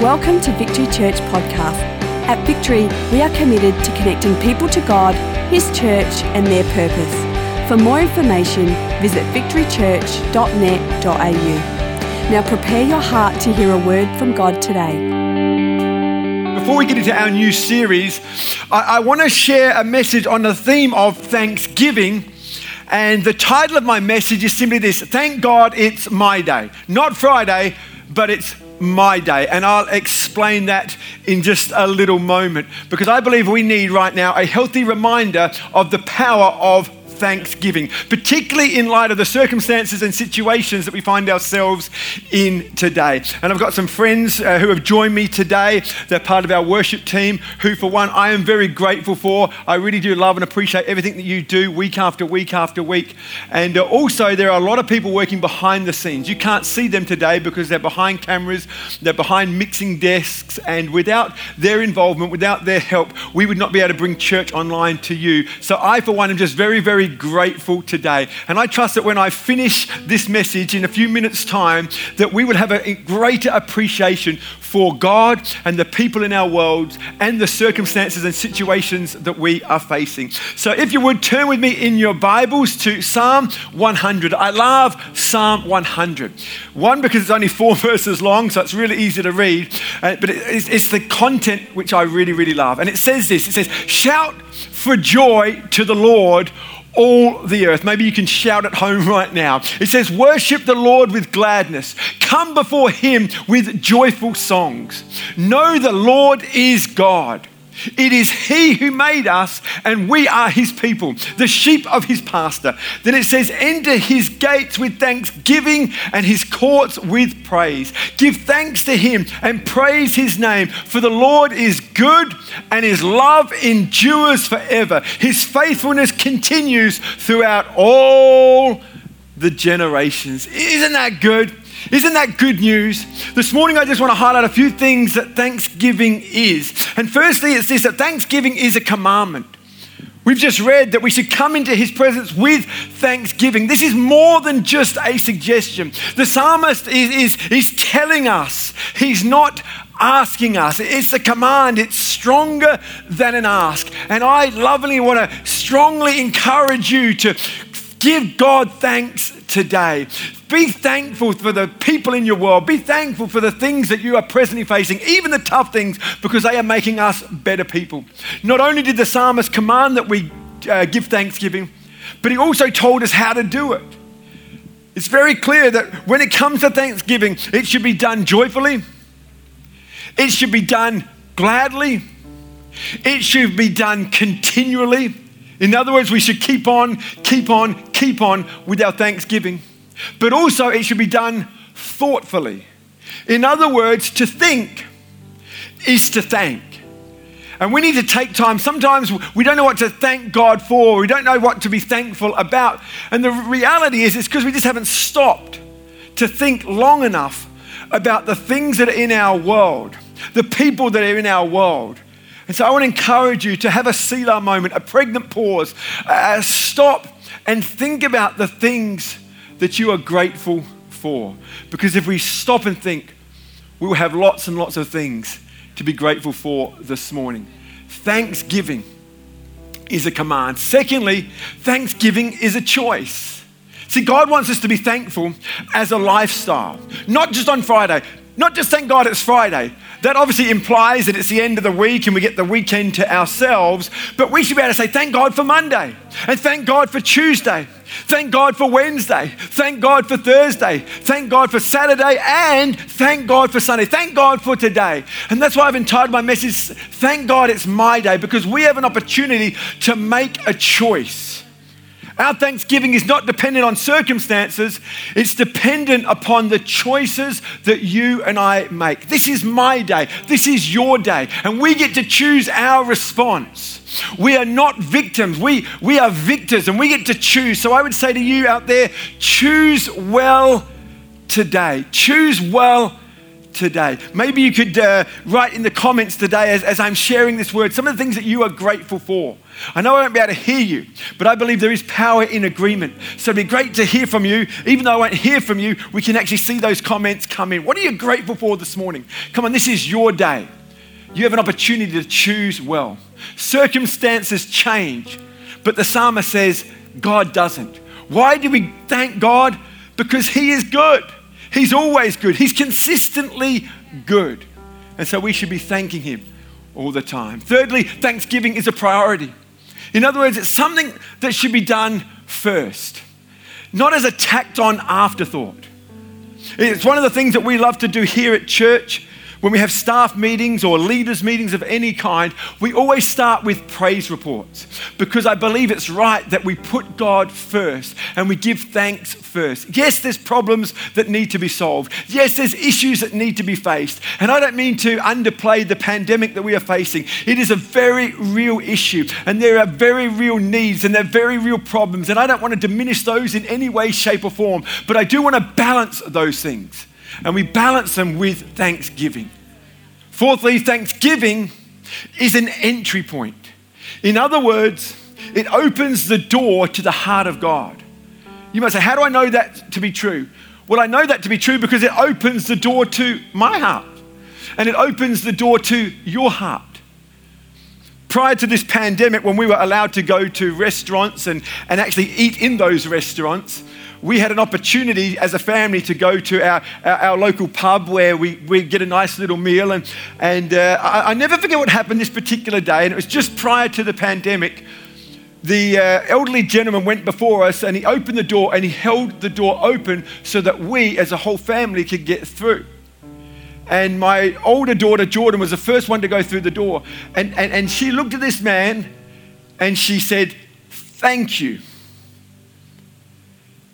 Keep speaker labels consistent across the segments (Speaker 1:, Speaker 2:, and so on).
Speaker 1: Welcome to Victory Church Podcast. At Victory, we are committed to connecting people to God, His church, and their purpose. For more information, visit victorychurch.net.au. Now prepare your heart to hear a word from God today.
Speaker 2: Before we get into our new series, I, I want to share a message on the theme of Thanksgiving. And the title of my message is simply this Thank God it's my day. Not Friday, but it's my day. And I'll explain that in just a little moment because I believe we need right now a healthy reminder of the power of thanksgiving, particularly in light of the circumstances and situations that we find ourselves in today. And I've got some friends uh, who have joined me today. They're part of our worship team, who, for one, I am very grateful for. I really do love and appreciate everything that you do week after week after week. And uh, also, there are a lot of people working behind the scenes. You can't see them today because they're behind cameras, they're behind mixing desks, and without their involvement, without their help, we would not be able to bring church online to you. So, I, for one, am just very, very grateful today. And I trust that when I finish this message in a few minutes' time, that we will have a greater appreciation for God and the people in our world and the circumstances and situations that we are facing. So, if you would turn with me in your Bibles to Psalm 100. I love Psalm 100. One, because it's only four verses long, so it's really easy to read, uh, but it's, it's the content which I really, really love. And it says this it says, Shout for joy to the Lord all the earth. Maybe you can shout at home right now. It says, Worship the Lord with gladness. Come before him with joyful songs. Know the Lord is God. It is He who made us, and we are His people, the sheep of His pasture. Then it says, Enter His gates with thanksgiving and His courts with praise. Give thanks to Him and praise His name, for the Lord is good and His love endures forever. His faithfulness continues throughout all the generations. Isn't that good? Isn't that good news? This morning, I just want to highlight a few things that Thanksgiving is. And firstly, it's this that Thanksgiving is a commandment. We've just read that we should come into his presence with thanksgiving. This is more than just a suggestion. The psalmist is, is, is telling us, he's not asking us. It's a command, it's stronger than an ask. And I lovingly want to strongly encourage you to give God thanks today. Be thankful for the people in your world. Be thankful for the things that you are presently facing, even the tough things, because they are making us better people. Not only did the psalmist command that we uh, give thanksgiving, but he also told us how to do it. It's very clear that when it comes to thanksgiving, it should be done joyfully, it should be done gladly, it should be done continually. In other words, we should keep on, keep on, keep on with our thanksgiving but also it should be done thoughtfully. In other words, to think is to thank. And we need to take time. Sometimes we don't know what to thank God for, we don't know what to be thankful about. And the reality is, it's because we just haven't stopped to think long enough about the things that are in our world, the people that are in our world. And so I want to encourage you to have a Selah moment, a pregnant pause, uh, stop and think about the things that you are grateful for. Because if we stop and think, we will have lots and lots of things to be grateful for this morning. Thanksgiving is a command. Secondly, thanksgiving is a choice. See, God wants us to be thankful as a lifestyle, not just on Friday, not just thank God it's Friday. That obviously implies that it's the end of the week and we get the weekend to ourselves, but we should be able to say, thank God for Monday, and thank God for Tuesday, thank God for Wednesday, thank God for Thursday, thank God for Saturday, and thank God for Sunday. Thank God for today. And that's why I've entitled my message, Thank God It's My Day, because we have an opportunity to make a choice. Our thanksgiving is not dependent on circumstances, it's dependent upon the choices that you and I make. This is my day, this is your day, and we get to choose our response. We are not victims, we, we are victors, and we get to choose. So I would say to you out there choose well today. Choose well today. Maybe you could uh, write in the comments today as, as I'm sharing this word some of the things that you are grateful for. I know I won't be able to hear you, but I believe there is power in agreement. So it'd be great to hear from you. Even though I won't hear from you, we can actually see those comments come in. What are you grateful for this morning? Come on, this is your day. You have an opportunity to choose well. Circumstances change, but the psalmist says, God doesn't. Why do we thank God? Because He is good. He's always good. He's consistently good. And so we should be thanking Him all the time. Thirdly, thanksgiving is a priority. In other words, it's something that should be done first, not as a tacked on afterthought. It's one of the things that we love to do here at church when we have staff meetings or leaders' meetings of any kind, we always start with praise reports because I believe it's right that we put God first and we give thanks first. Yes, there's problems that need to be solved. Yes, there's issues that need to be faced. And I don't mean to underplay the pandemic that we are facing. It is a very real issue and there are very real needs and there are very real problems. And I don't want to diminish those in any way, shape, or form, but I do want to balance those things and we balance them with thanksgiving. Fourthly, thanksgiving is an entry point. In other words, it opens the door to the heart of God. You might say, How do I know that to be true? Well, I know that to be true because it opens the door to my heart and it opens the door to your heart. Prior to this pandemic, when we were allowed to go to restaurants and, and actually eat in those restaurants, we had an opportunity as a family to go to our, our, our local pub where we, we get a nice little meal. And, and uh, I, I, never forget what happened this particular day, and it was just prior to the pandemic. The uh, elderly gentleman went before us and he opened the door and he held the door open so that we as a whole family could get through. And my older daughter, Jordan, was the first one to go through the door. And, and, and she looked at this man and she said, Thank you.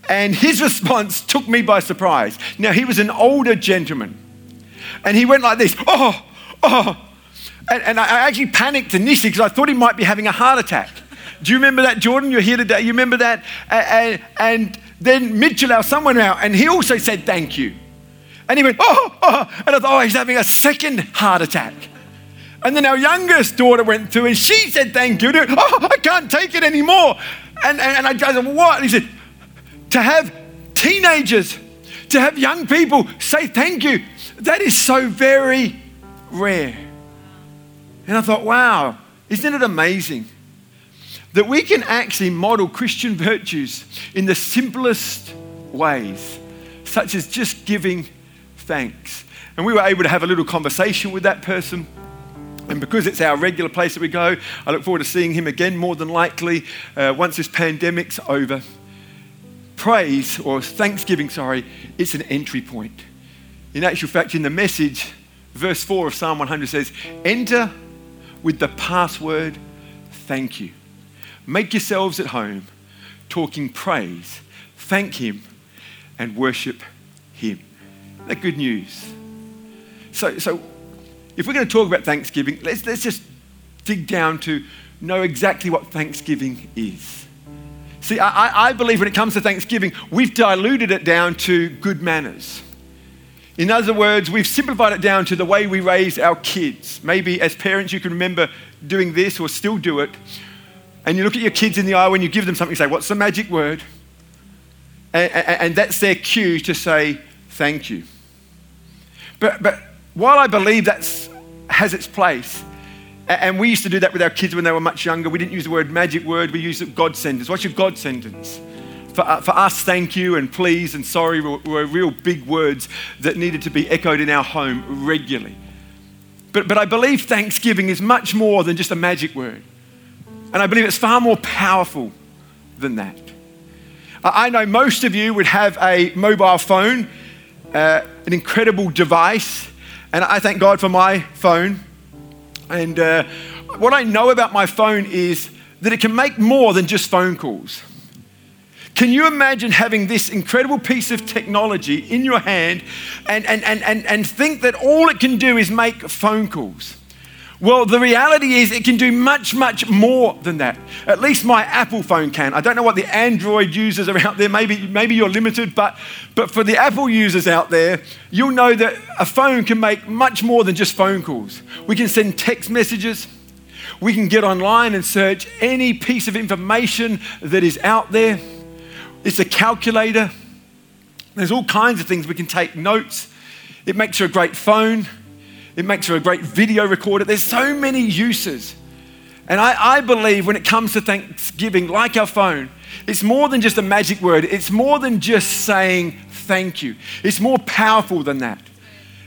Speaker 2: And his response took me by surprise. Now, he was an older gentleman. And he went like this, oh, oh. And, and I actually panicked initially because I thought he might be having a heart attack. Do you remember that, Jordan? You're here today. You remember that? And, and then Mitchell, our went out and he also said thank you. And he went, oh, oh. And I thought, oh, he's having a second heart attack. And then our youngest daughter went through and she said thank you. Oh, I can't take it anymore. And, and, and I said, what? And he said, to have teenagers, to have young people say thank you, that is so very rare. And I thought, wow, isn't it amazing that we can actually model Christian virtues in the simplest ways, such as just giving thanks? And we were able to have a little conversation with that person. And because it's our regular place that we go, I look forward to seeing him again more than likely uh, once this pandemic's over praise or thanksgiving, sorry, it's an entry point. In actual fact, in the message, verse 4 of Psalm 100 says, Enter with the password, thank you. Make yourselves at home talking praise, thank Him, and worship Him. That good news. So, so if we're going to talk about Thanksgiving, let's, let's just dig down to know exactly what Thanksgiving is. See, I, I believe when it comes to Thanksgiving, we've diluted it down to good manners. In other words, we've simplified it down to the way we raise our kids. Maybe as parents, you can remember doing this or still do it. And you look at your kids in the eye when you give them something, you say, What's the magic word? And, and, and that's their cue to say, Thank you. But, but while I believe that has its place, and we used to do that with our kids when they were much younger. We didn't use the word magic word, we used God sentence. What's your God sentence? For, uh, for us, thank you and please and sorry were, were real big words that needed to be echoed in our home regularly. But, but I believe thanksgiving is much more than just a magic word. And I believe it's far more powerful than that. I know most of you would have a mobile phone, uh, an incredible device, and I thank God for my phone. And uh, what I know about my phone is that it can make more than just phone calls. Can you imagine having this incredible piece of technology in your hand and, and, and, and, and think that all it can do is make phone calls? Well, the reality is it can do much, much more than that. At least my Apple phone can. I don't know what the Android users are out there. Maybe, maybe you're limited, but, but for the Apple users out there, you'll know that a phone can make much more than just phone calls. We can send text messages. We can get online and search any piece of information that is out there. It's a calculator. There's all kinds of things we can take notes. It makes for a great phone. It makes for a great video recorder. There's so many uses. And I, I, believe when it comes to Thanksgiving, like our phone, it's more than just a magic word. It's more than just saying thank you. It's more powerful than that.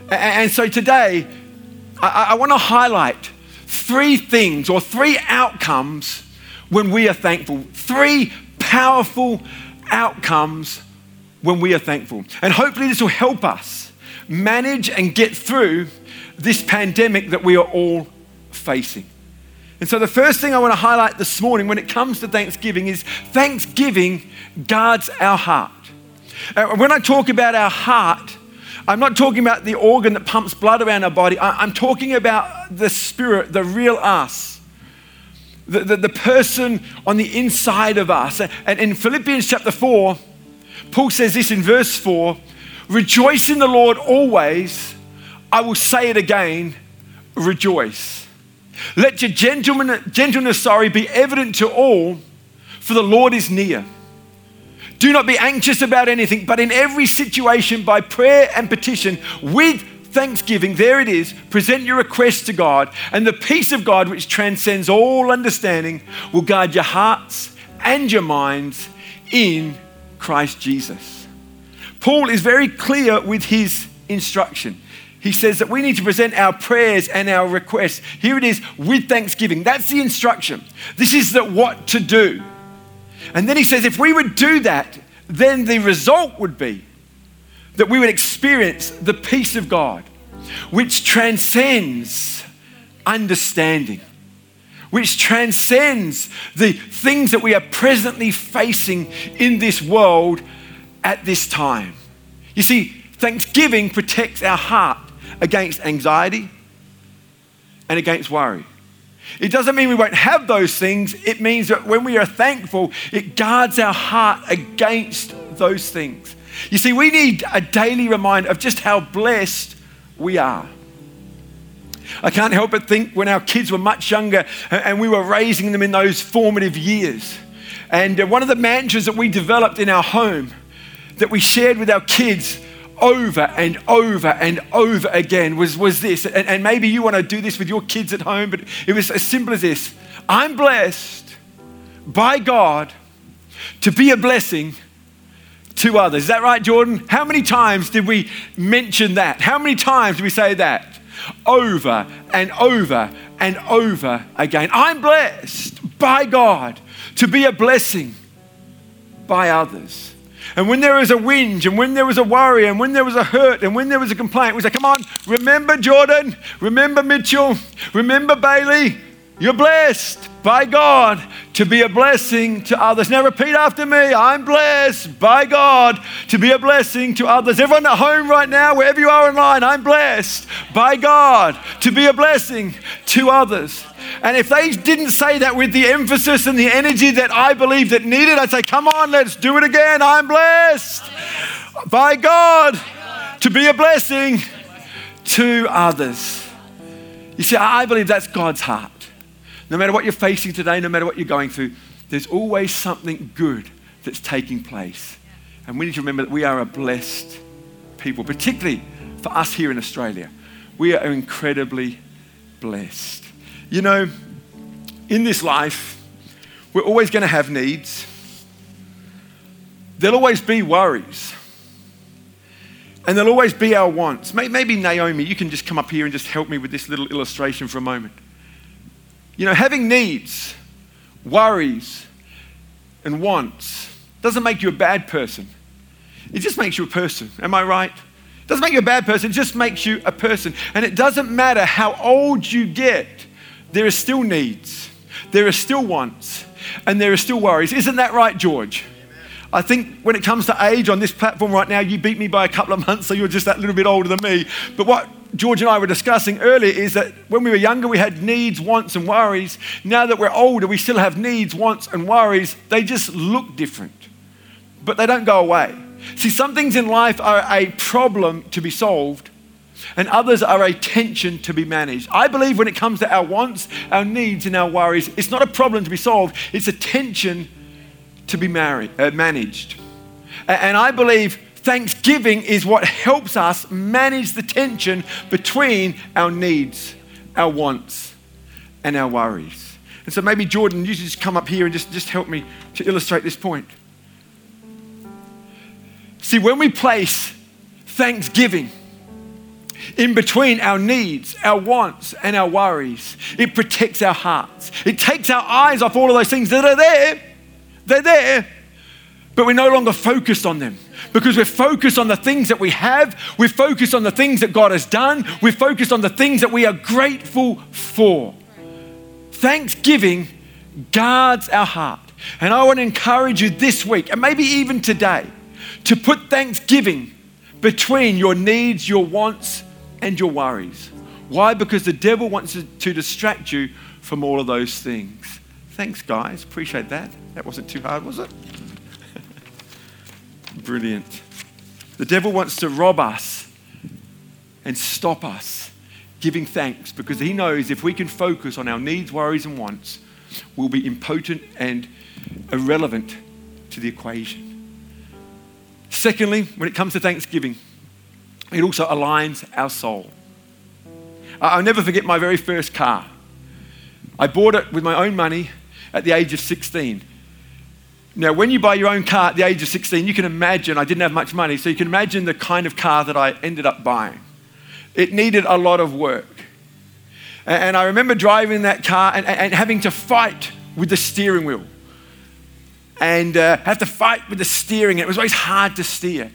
Speaker 2: And, and so today, I, I want to highlight three things or three outcomes when we are thankful. Three powerful outcomes when we are thankful. And hopefully, this will help us manage and get through this pandemic that we are all facing. And so, the first thing I want to highlight this morning when it comes to Thanksgiving is Thanksgiving guards our heart. Uh, when I talk about our heart, I'm not talking about the organ that pumps blood around our body. I'm talking about the spirit, the real us, the, the, the person on the inside of us. And in Philippians chapter 4, Paul says this in verse 4 Rejoice in the Lord always. I will say it again, rejoice. Let your gentleness, sorry, be evident to all, for the Lord is near. Do not be anxious about anything, but in every situation, by prayer and petition, with thanksgiving, there it is, present your requests to God, and the peace of God, which transcends all understanding, will guard your hearts and your minds in Christ Jesus. Paul is very clear with his instruction he says that we need to present our prayers and our requests. Here it is with thanksgiving. That's the instruction. This is the what to do. And then he says if we would do that, then the result would be that we would experience the peace of God, which transcends understanding, which transcends the things that we are presently facing in this world at this time. You see, thanksgiving protects our heart against anxiety and against worry. It doesn't mean we won't have those things. It means that when we are thankful, it guards our heart against those things. You see, we need a daily reminder of just how blessed we are. I can't help but think when our kids were much younger and we were raising them in those formative years. And one of the mantras that we developed in our home that we shared with our kids over and over and over again was, was this. And, and maybe you want to do this with your kids at home, but it was as simple as this I'm blessed by God to be a blessing to others. Is that right, Jordan? How many times did we mention that? How many times did we say that? Over and over and over again. I'm blessed by God to be a blessing by others. And when there was a whinge, and when there was a worry, and when there was a hurt, and when there was a complaint, we say, Come on, remember Jordan, remember Mitchell, remember Bailey. You're blessed by God to be a blessing to others. Now repeat after me I'm blessed by God to be a blessing to others. Everyone at home right now, wherever you are online, I'm blessed by God to be a blessing to others. And if they didn't say that with the emphasis and the energy that I believe that needed, I'd say, come on, let's do it again. I'm blessed by God to be a blessing to others. You see, I believe that's God's heart. No matter what you're facing today, no matter what you're going through, there's always something good that's taking place. And we need to remember that we are a blessed people, particularly for us here in Australia. We are incredibly blessed. You know, in this life, we're always going to have needs. There'll always be worries. And there'll always be our wants. Maybe Naomi, you can just come up here and just help me with this little illustration for a moment. You know, having needs, worries, and wants doesn't make you a bad person. It just makes you a person. Am I right? It doesn't make you a bad person, it just makes you a person. And it doesn't matter how old you get there are still needs, there are still wants, and there are still worries. Isn't that right, George? I think when it comes to age on this platform right now, you beat me by a couple of months, so you're just that little bit older than me. But what George and I were discussing earlier is that when we were younger, we had needs, wants, and worries. Now that we're older, we still have needs, wants, and worries. They just look different, but they don't go away. See, some things in life are a problem to be solved, and others are a tension to be managed. I believe when it comes to our wants, our needs, and our worries, it's not a problem to be solved, it's a tension to be married, uh, managed. And I believe thanksgiving is what helps us manage the tension between our needs, our wants, and our worries. And so maybe Jordan, you should just come up here and just, just help me to illustrate this point. See, when we place thanksgiving in between our needs, our wants, and our worries, it protects our hearts. It takes our eyes off all of those things that are there. They're there, but we're no longer focused on them because we're focused on the things that we have, we're focused on the things that God has done, we're focused on the things that we are grateful for. Thanksgiving guards our heart. And I want to encourage you this week, and maybe even today, to put thanksgiving between your needs, your wants, and your worries. Why? Because the devil wants to distract you from all of those things. Thanks, guys. Appreciate that. That wasn't too hard, was it? Brilliant. The devil wants to rob us and stop us giving thanks because he knows if we can focus on our needs, worries, and wants, we'll be impotent and irrelevant to the equation. Secondly, when it comes to thanksgiving, it also aligns our soul. I'll never forget my very first car. I bought it with my own money at the age of 16. Now, when you buy your own car at the age of 16, you can imagine, I didn't have much money, so you can imagine the kind of car that I ended up buying. It needed a lot of work. And I remember driving that car and, and having to fight with the steering wheel and uh, have to fight with the steering. It was always hard to steer.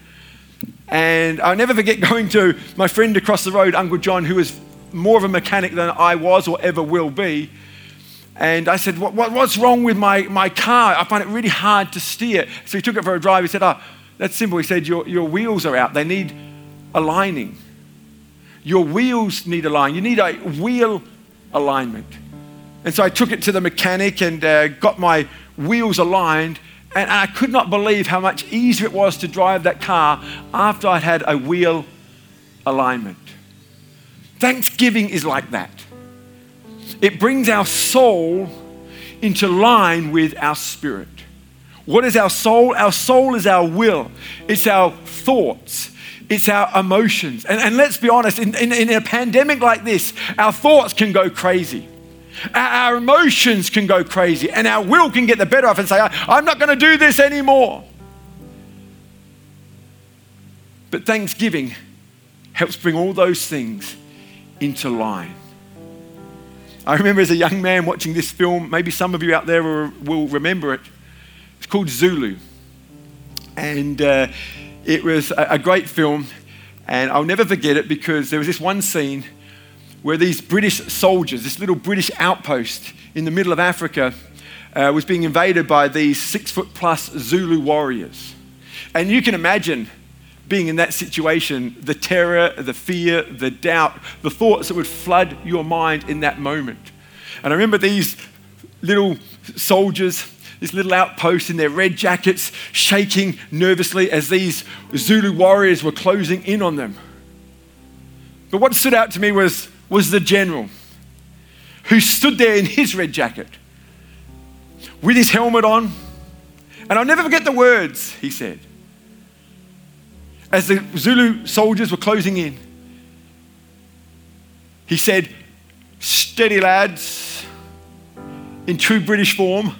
Speaker 2: And I'll never forget going to my friend across the road, Uncle John, who was more of a mechanic than I was or ever will be. And I said, what, what, What's wrong with my, my car? I find it really hard to steer. So he took it for a drive. He said, Oh, that's simple. He said, Your, your wheels are out. They need aligning. Your wheels need aligning. You need a wheel alignment. And so I took it to the mechanic and uh, got my wheels aligned. And I could not believe how much easier it was to drive that car after I'd had a wheel alignment. Thanksgiving is like that. It brings our soul into line with our spirit. What is our soul? Our soul is our will, it's our thoughts, it's our emotions. And, and let's be honest, in, in, in, a pandemic like this, our thoughts can go crazy. Our, emotions can go crazy, and our will can get the better of us, and say, I'm not going to do this anymore. But Thanksgiving helps bring all those things into line. I remember as a young man watching this film, maybe some of you out there will remember it. It's called Zulu. And uh, it was a great film, and I'll never forget it because there was this one scene where these British soldiers, this little British outpost in the middle of Africa, uh, was being invaded by these six foot plus Zulu warriors. And you can imagine being in that situation, the terror, the fear, the doubt, the thoughts that would flood your mind in that moment. And I remember these little soldiers, this little outpost in their red jackets, shaking nervously as these Zulu warriors were closing in on them. But what stood out to me was, was the general who stood there in his red jacket with his helmet on. And I'll never forget the words he said as the Zulu soldiers were closing in. He said, Steady, lads, in true British form.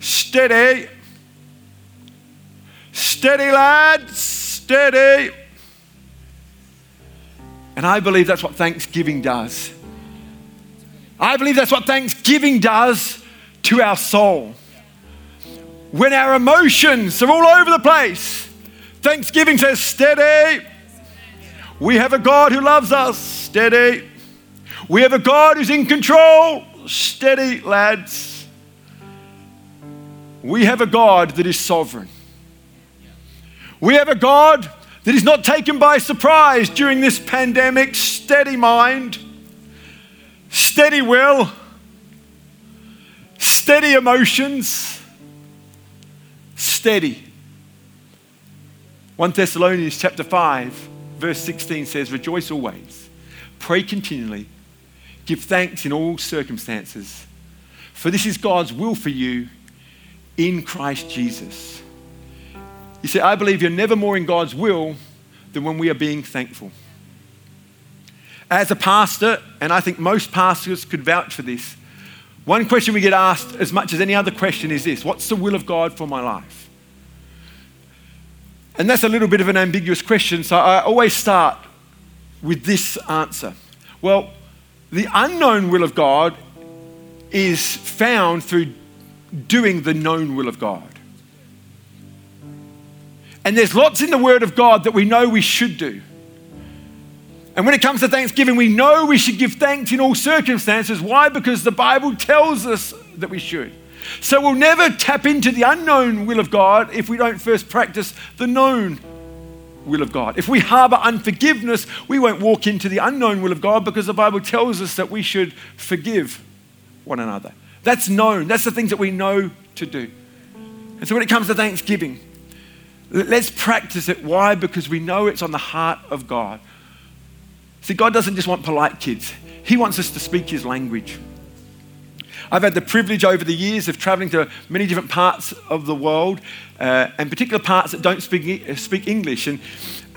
Speaker 2: Steady. Steady, lads, steady. And I believe that's what Thanksgiving does. I believe that's what Thanksgiving does to our soul. When our emotions are all over the place, Thanksgiving says, steady. We have a God who loves us, steady. We have a God who's in control, steady, lads. We have a God that is sovereign. We have a God that he's not taken by surprise during this pandemic. Steady mind, steady will, steady emotions, steady. 1 Thessalonians chapter 5, verse 16 says, Rejoice always, pray continually, give thanks in all circumstances, for this is God's will for you in Christ Jesus. You see, I believe you're never more in God's will than when we are being thankful. As a pastor, and I think most pastors could vouch for this, one question we get asked as much as any other question is this What's the will of God for my life? And that's a little bit of an ambiguous question, so I always start with this answer. Well, the unknown will of God is found through doing the known will of God. And there's lots in the Word of God that we know we should do. And when it comes to Thanksgiving, we know we should give thanks in all circumstances. Why? Because the Bible tells us that we should. So we'll never tap into the unknown will of God if we don't first practice the known will of God. If we harbor unforgiveness, we won't walk into the unknown will of God because the Bible tells us that we should forgive one another. That's known. That's the things that we know to do. And so when it comes to Thanksgiving, let's practice it. Why? Because we know it's on the heart of God. See, God doesn't just want polite kids, He wants us to speak His language. I've had the privilege over the years of traveling to many different parts of the world, uh, and particular parts that don't speak, speak English. And,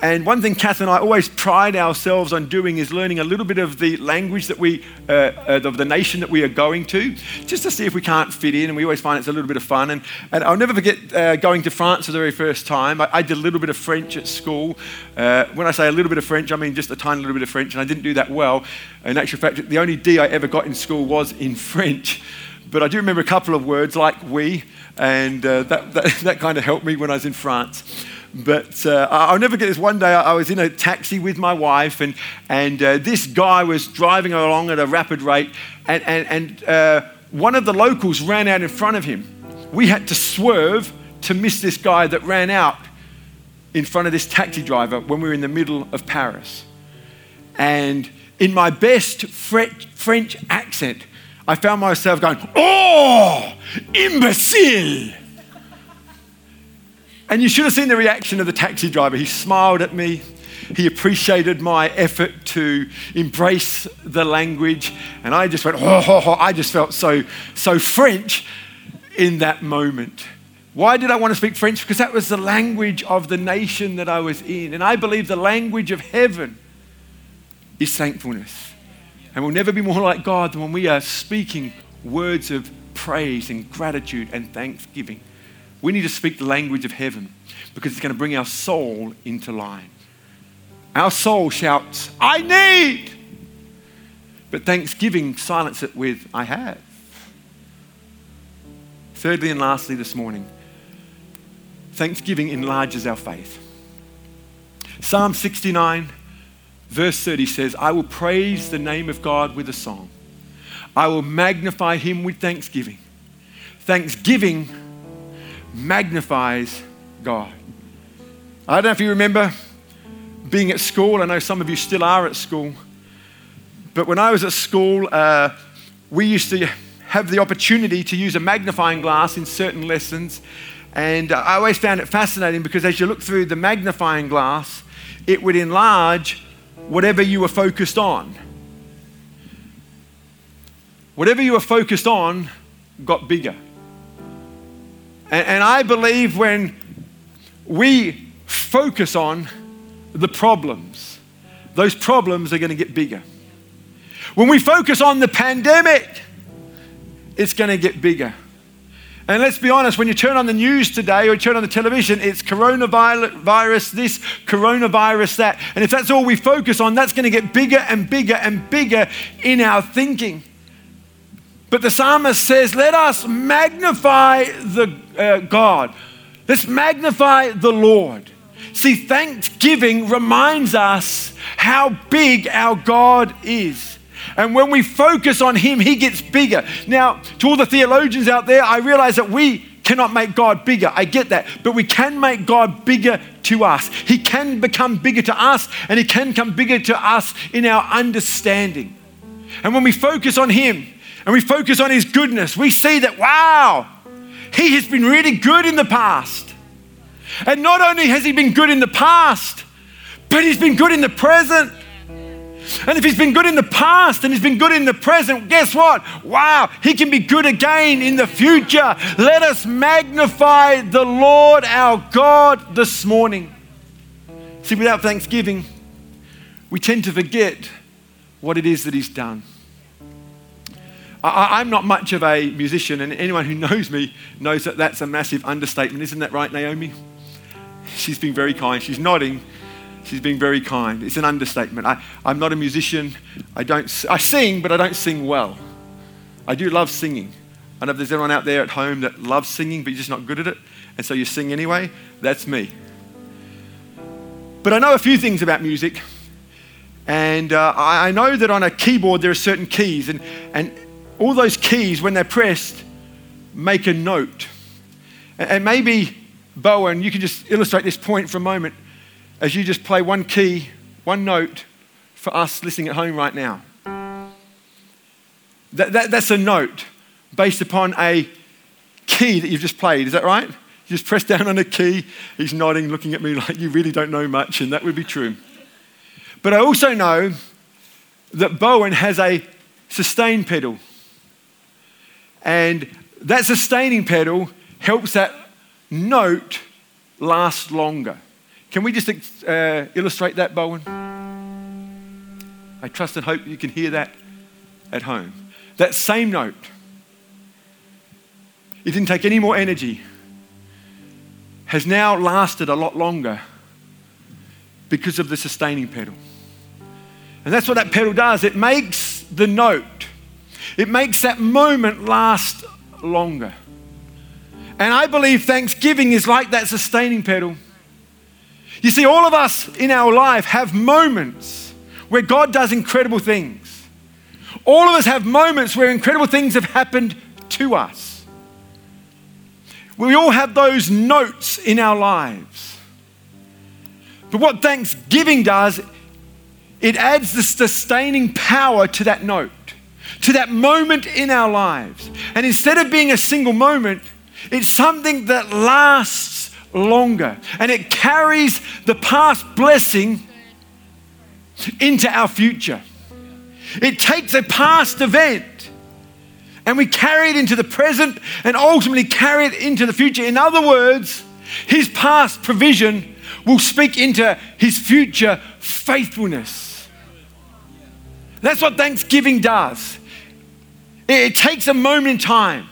Speaker 2: and one thing Kath and I always pride ourselves on doing is learning a little bit of the language that oui, uh, uh, of the nation that we are going to, just to see if we can't fit in. And we always find it's a little bit of fun. And, and I'll never forget uh, going to France for the very first time. I, I, did a little bit of French at school. Uh, when I say a little bit of French, I mean just a tiny little bit of French. And I didn't do that well. In actual fact, the only D I ever got in school was in French. But I do remember a couple of words like we, and uh, that, that, that kind of helped me when I was in France. But uh, I'll never get this. One day I was in a taxi with my wife, and, and uh, this guy was driving along at a rapid rate, and, and, and uh, one of the locals ran out in front of him. We had to swerve to miss this guy that ran out in front of this taxi driver when we were in the middle of Paris. And in my best French accent, I found myself going, Oh, imbecile! And you should have seen the reaction of the taxi driver. He smiled at me. He appreciated my effort to embrace the language. And I just went, oh, oh, oh, I just felt so, so French in that moment. Why did I want to speak French? Because that was the language of the nation that I was in. And I believe the language of heaven is thankfulness. And we'll never be more like God than when we are speaking words of praise and gratitude and thanksgiving. We need to speak the language of heaven because it's going to bring our soul into line. Our soul shouts, I need. But thanksgiving, silence it with, I have. Thirdly and lastly, this morning, thanksgiving enlarges our faith. Psalm 69 Verse 30 says, I will praise the name of God with a song. I will magnify him with thanksgiving. Thanksgiving magnifies God. I don't know if you remember being at school. I know some of you still are at school. But when I was at school, uh, we used to have the opportunity to use a magnifying glass in certain lessons. And I always found it fascinating because as you look through the magnifying glass, it would enlarge whatever you were focused on. Whatever you were focused on got bigger. And, and I believe when we focus on the problems, those problems are going to get bigger. When we focus on the pandemic, it's going to get bigger. And let's be honest, when you turn on the news today or you turn on the television, it's coronavirus this, coronavirus that. And if that's all we focus on, that's going to get bigger and bigger and bigger in our thinking. But the psalmist says, let us magnify the uh, God. Let's magnify the Lord. See, thanksgiving reminds us how big our God is. And when we focus on Him, He gets bigger. Now, to all the theologians out there, I realize that we cannot make God bigger. I get that. But we can make God bigger to us. He can become bigger to us, and He can come bigger to us in our understanding. And when we focus on Him and we focus on His goodness, we see that, wow, He has been really good in the past. And not only has He been good in the past, but He's been good in the present. And if he's been good in the past and he's been good in the present, guess what? Wow, he can be good again in the future. Let us magnify the Lord our God this morning. See, without thanksgiving, we tend to forget what it is that he's done. I, am not much of a musician, and anyone who knows me knows that that's a massive understatement. Isn't that right, Naomi? She's been very kind. She's nodding She's being very kind. It's an understatement. I, I'm not a musician. I, don't, I sing, but I don't sing well. I do love singing. I know if there's anyone out there at home that loves singing, but you're just not good at it, and so you sing anyway, that's me. But I know a few things about music, and uh, I know that on a keyboard there are certain keys, and, and all those keys, when they're pressed, make a note. And maybe, Bowen, you can just illustrate this point for a moment as you just play one key, one note for us listening at home right now. That, that, that's a note based upon a key that you've just played. Is that right? You just press down on a key. He's nodding, looking at me like you really don't know much, and that would be true. But I also know that Bowen has a sustain pedal. And that sustaining pedal helps that note last longer. Can we just uh, illustrate that, Bowen? I trust and hope you can hear that at home. That same note, it didn't take any more energy, has now lasted a lot longer because of the sustaining pedal. And that's what that pedal does. It makes the note, it makes that moment last longer. And I believe Thanksgiving is like that sustaining pedal. You see, all of us in our life have moments where God does incredible things. All of us have moments where incredible things have happened to us. We all have those notes in our lives. But what Thanksgiving does, it adds the sustaining power to that note, to that moment in our lives. And instead of being a single moment, it's something that lasts longer. And it carries the past blessing into our future. It takes a past event and we carry it into the present and ultimately carry it into the future. In other words, his past provision will speak into his future faithfulness. That's what Thanksgiving does. It takes a moment in time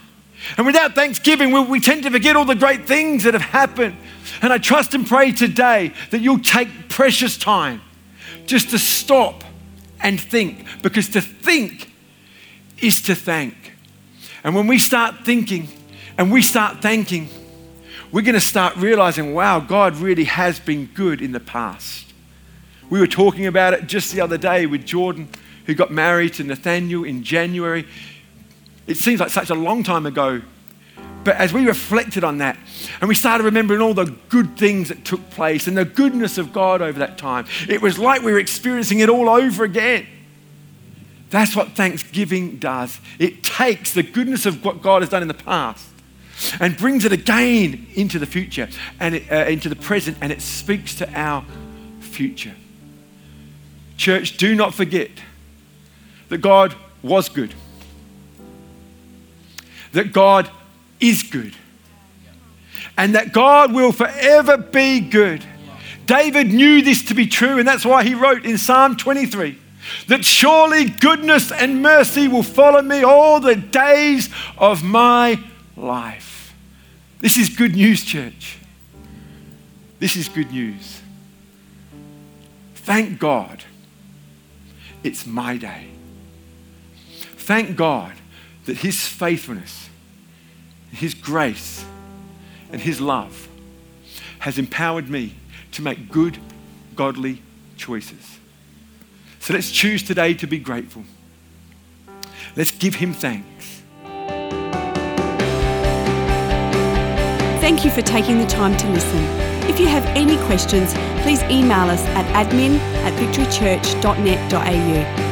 Speaker 2: and without thanksgiving, we, we tend to forget all the great things that have happened. And I trust and pray today that you'll take precious time just to stop and think, because to think is to thank. And when we start thinking and we start thanking, we're going to start realizing, wow, God really has been good in the past. We were talking about it just the other day with Jordan, who got married to Nathaniel in January. It seems like such a long time ago. But as we reflected on that and we started remembering all the good things that took place and the goodness of God over that time, it was like we were experiencing it all over again. That's what Thanksgiving does. It takes the goodness of what God has done in the past and brings it again into the future and it, uh, into the present, and it speaks to our future. Church, do not forget that God was good that God is good and that God will forever be good. David knew this to be true, and that's why he wrote in Psalm 23 that surely goodness and mercy will follow me all the days of my life. This is good news, church. This is good news. Thank God it's my day. Thank God that His faithfulness, His grace, and His love has empowered me to make good, godly choices. So let's choose today to be grateful. Let's give Him thanks.
Speaker 1: Thank you for taking the time to listen. If you have any questions, please email us at admin at victorychurch.net.au.